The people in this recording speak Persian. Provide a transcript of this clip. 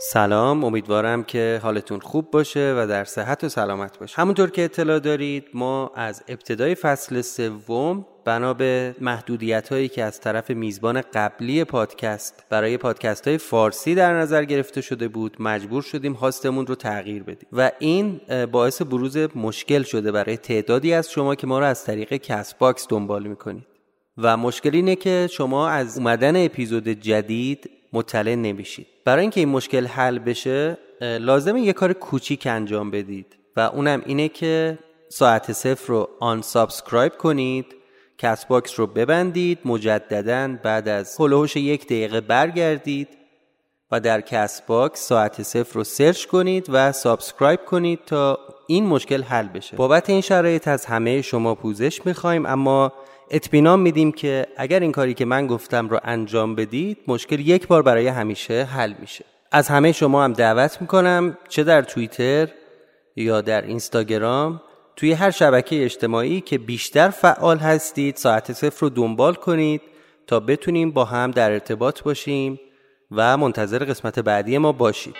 سلام امیدوارم که حالتون خوب باشه و در صحت و سلامت باشه. همونطور که اطلاع دارید ما از ابتدای فصل سوم بنا به محدودیت هایی که از طرف میزبان قبلی پادکست برای پادکست های فارسی در نظر گرفته شده بود مجبور شدیم host مون رو تغییر بدیم. و این باعث بروز مشکل شده برای تعدادی از شما که ما رو از طریق CastBox دنبال می‌کنید. و مشکل اینه که شما از اومدن اپیزود جدید مطلع نمیشید. برای اینکه این مشکل حل بشه لازمه یه کار کوچیک انجام بدید و اونم اینه که ساعت صفر رو unsubscribe کنید CastBox رو ببندید مجددا بعد از حول و حوش یک دقیقه برگردید و در CastBox ساعت صفر رو search کنید و subscribe کنید تا این مشکل حل بشه. بابت این شرایط از همه شما پوزش می‌خوایم اما اطمینان میدیم که اگر این کاری که من گفتم رو انجام بدید مشکل یک بار برای همیشه حل میشه. از همه شما هم دعوت می‌کنم چه در توییتر یا در اینستاگرام توی هر شبکه اجتماعی که بیشتر فعال هستید ساعت صفر رو دنبال کنید تا بتونیم با هم در ارتباط باشیم و منتظر قسمت بعدی ما باشید.